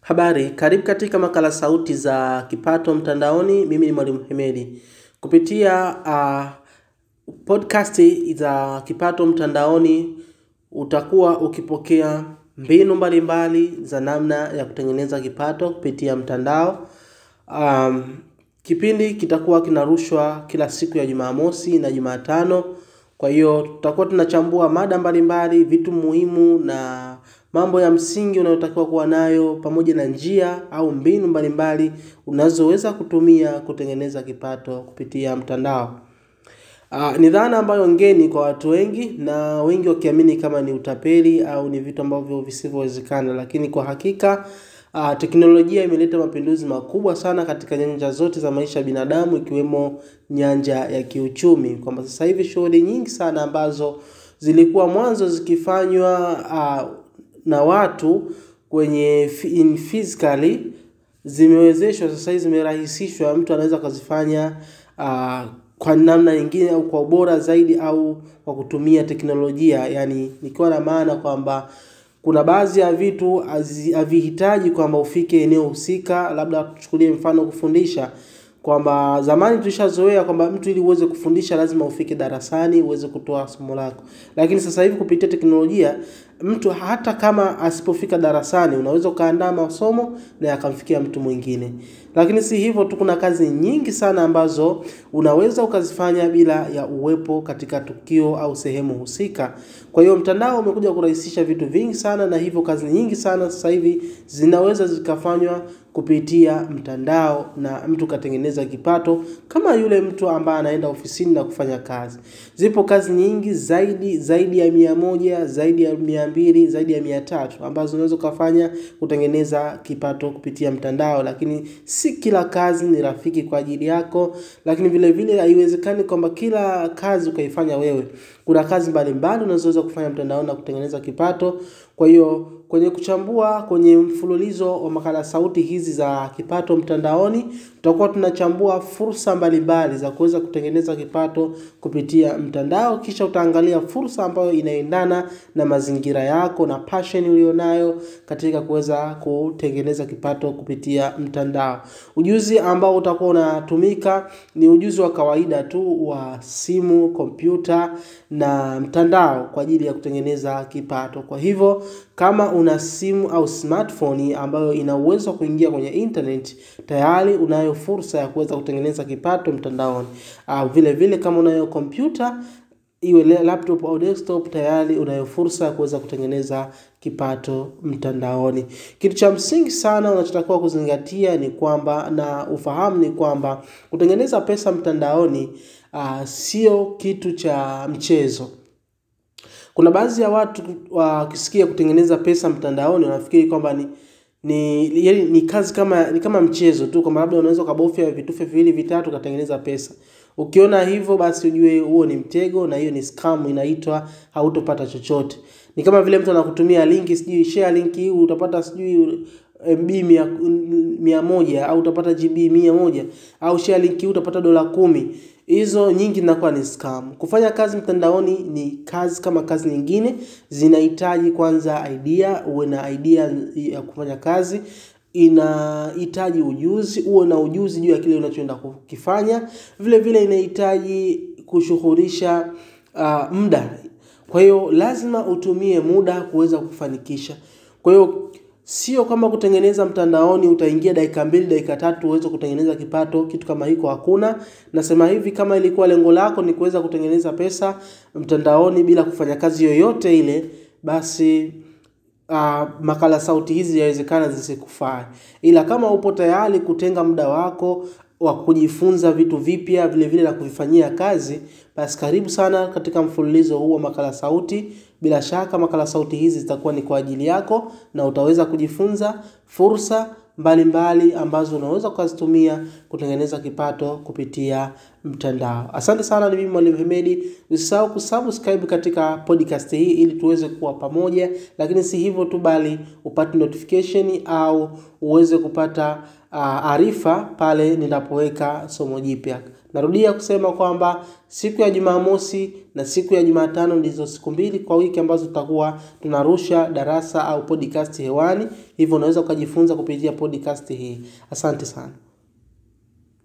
Habari, karibu katika makala sauti za kipato mtandaoni. Mimi ni Mwalimu Hemedi. Kupitia uh, podcast za kipato mtandaoni utakuwa ukipokea mbinu mbalimbali za namna ya kutengeneza kipato kupitia mtandao. Um, kipindi kitakuwa kinarushwa kila siku ya Jumamosi na Jumatano. Kwa hiyo tutakuwa tunachambua mada mbalimbali, vitu muhimu na mambo ya msingi unayotakiwa kuwa nayo pamoja na njia au mbinu mbalimbali unazoweza kutumia kutengeneza kipato kupitia mtandao. Uh, ni dhana ambayo ngeni kwa watu wengi na wengi wakiamini kama ni utapeli au ni vitu ambavyo visivyowezekana, lakini kwa hakika uh, teknolojia imeleta mapinduzi makubwa sana katika nyanja zote za maisha ya binadamu ikiwemo nyanja ya kiuchumi, kwamba sasa hivi shughuli nyingi sana ambazo zilikuwa mwanzo zikifanywa uh, na watu kwenye in physically zimewezeshwa sasa hivi zimerahisishwa, mtu anaweza akazifanya uh, kwa namna nyingine au kwa ubora zaidi au kwa kutumia teknolojia. Yani nikiwa na maana kwamba kuna baadhi ya vitu havihitaji kwamba ufike eneo husika, labda tuchukulie mfano kufundisha kwamba zamani tulishazoea kwamba mtu ili uweze kufundisha lazima ufike darasani uweze kutoa somo lako, lakini sasa hivi kupitia teknolojia mtu hata kama asipofika darasani unaweza ukaandaa masomo na yakamfikia mtu mwingine. Lakini si hivyo tu, kuna kazi nyingi sana ambazo unaweza ukazifanya bila ya uwepo katika tukio au sehemu husika. Kwa hiyo mtandao umekuja kurahisisha vitu vingi sana, na hivyo kazi nyingi sana sasa hivi zinaweza zikafanywa kupitia mtandao na mtu katengeneza kipato kama yule mtu ambaye anaenda ofisini na kufanya kazi. Zipo kazi nyingi zaidi zaidi ya mia moja zaidi ya mia mbili zaidi ya mia tatu ambazo unaweza ukafanya kutengeneza kipato kupitia mtandao, lakini si kila kazi ni rafiki kwa ajili yako, lakini vile vile haiwezekani kwamba kila kazi ukaifanya wewe. Kuna kazi mbalimbali unazoweza kufanya mtandaoni na kutengeneza kipato. Kwa hiyo kwenye kuchambua kwenye mfululizo wa makala sauti hizi za kipato mtandaoni, tutakuwa tunachambua fursa mbalimbali za kuweza kutengeneza kipato kupitia mtandao, kisha utaangalia fursa ambayo inaendana na mazingira yako na passion ulionayo katika kuweza kutengeneza kipato kupitia mtandao. Ujuzi ambao utakuwa unatumika ni ujuzi wa kawaida tu wa simu, kompyuta na mtandao kwa ajili ya kutengeneza kipato. Kwa hivyo kama una simu au smartphone ambayo ina uwezo wa kuingia kwenye internet, tayari unayo fursa ya kuweza kutengeneza kipato mtandaoni. Au vile vile kama unayo kompyuta iwe laptop au desktop, tayari unayo fursa ya kuweza kutengeneza kipato mtandaoni. Kitu cha msingi sana unachotakiwa kuzingatia ni kwamba na ufahamu ni kwamba kutengeneza pesa mtandaoni uh, sio kitu cha mchezo. Kuna baadhi ya watu wakisikia kutengeneza pesa mtandaoni wanafikiri kwamba ni ni, yani, ni kazi kama ni kama mchezo tu, kwamba labda unaweza ukabofya vitufe viwili vitatu ukatengeneza pesa. Ukiona hivyo basi ujue huo ni mtego na hiyo ni scam, inaitwa hautopata chochote. Ni kama vile mtu anakutumia linki, sijui share linki hii utapata sijui MB mia, mia moja au utapata GB mia moja au share link utapata dola kumi. Hizo nyingi zinakuwa ni scam. Kufanya kazi mtandaoni ni kazi kama kazi nyingine, zinahitaji kwanza idea, uwe na idea ya kufanya kazi inahitaji ujuzi, uwe na ujuzi juu ya kile unachoenda kukifanya. Vile vile inahitaji kushughulisha uh, muda. Kwa hiyo lazima utumie muda kuweza kufanikisha. Kwa hiyo sio kama kutengeneza mtandaoni utaingia dakika mbili dakika tatu uweze kutengeneza kipato, kitu kama hiko hakuna. Nasema hivi kama ilikuwa lengo lako ni kuweza kutengeneza pesa mtandaoni bila kufanya kazi yoyote ile, basi uh, makala sauti hizi yawezekana zisikufae. Ila kama upo tayari kutenga muda wako wa kujifunza vitu vipya vile vile na kuvifanyia kazi, basi karibu sana katika mfululizo huu wa makala sauti. Bila shaka makala sauti hizi zitakuwa ni kwa ajili yako na utaweza kujifunza fursa mbalimbali mbali ambazo unaweza ukazitumia kutengeneza kipato kupitia mtandao. Asante sana, ni mimi Mwalimu Hemedi. Usisahau kusubscribe katika podcast hii ili tuweze kuwa pamoja, lakini si hivyo tu, bali upate notification au uweze kupata arifa uh, pale ninapoweka somo jipya. Narudia kusema kwamba siku ya Jumamosi na siku ya Jumatano ndizo siku mbili kwa wiki ambazo tutakuwa tunarusha darasa au podcast hewani. Hivyo unaweza ukajifunza kupitia podcast hii. Asante sana.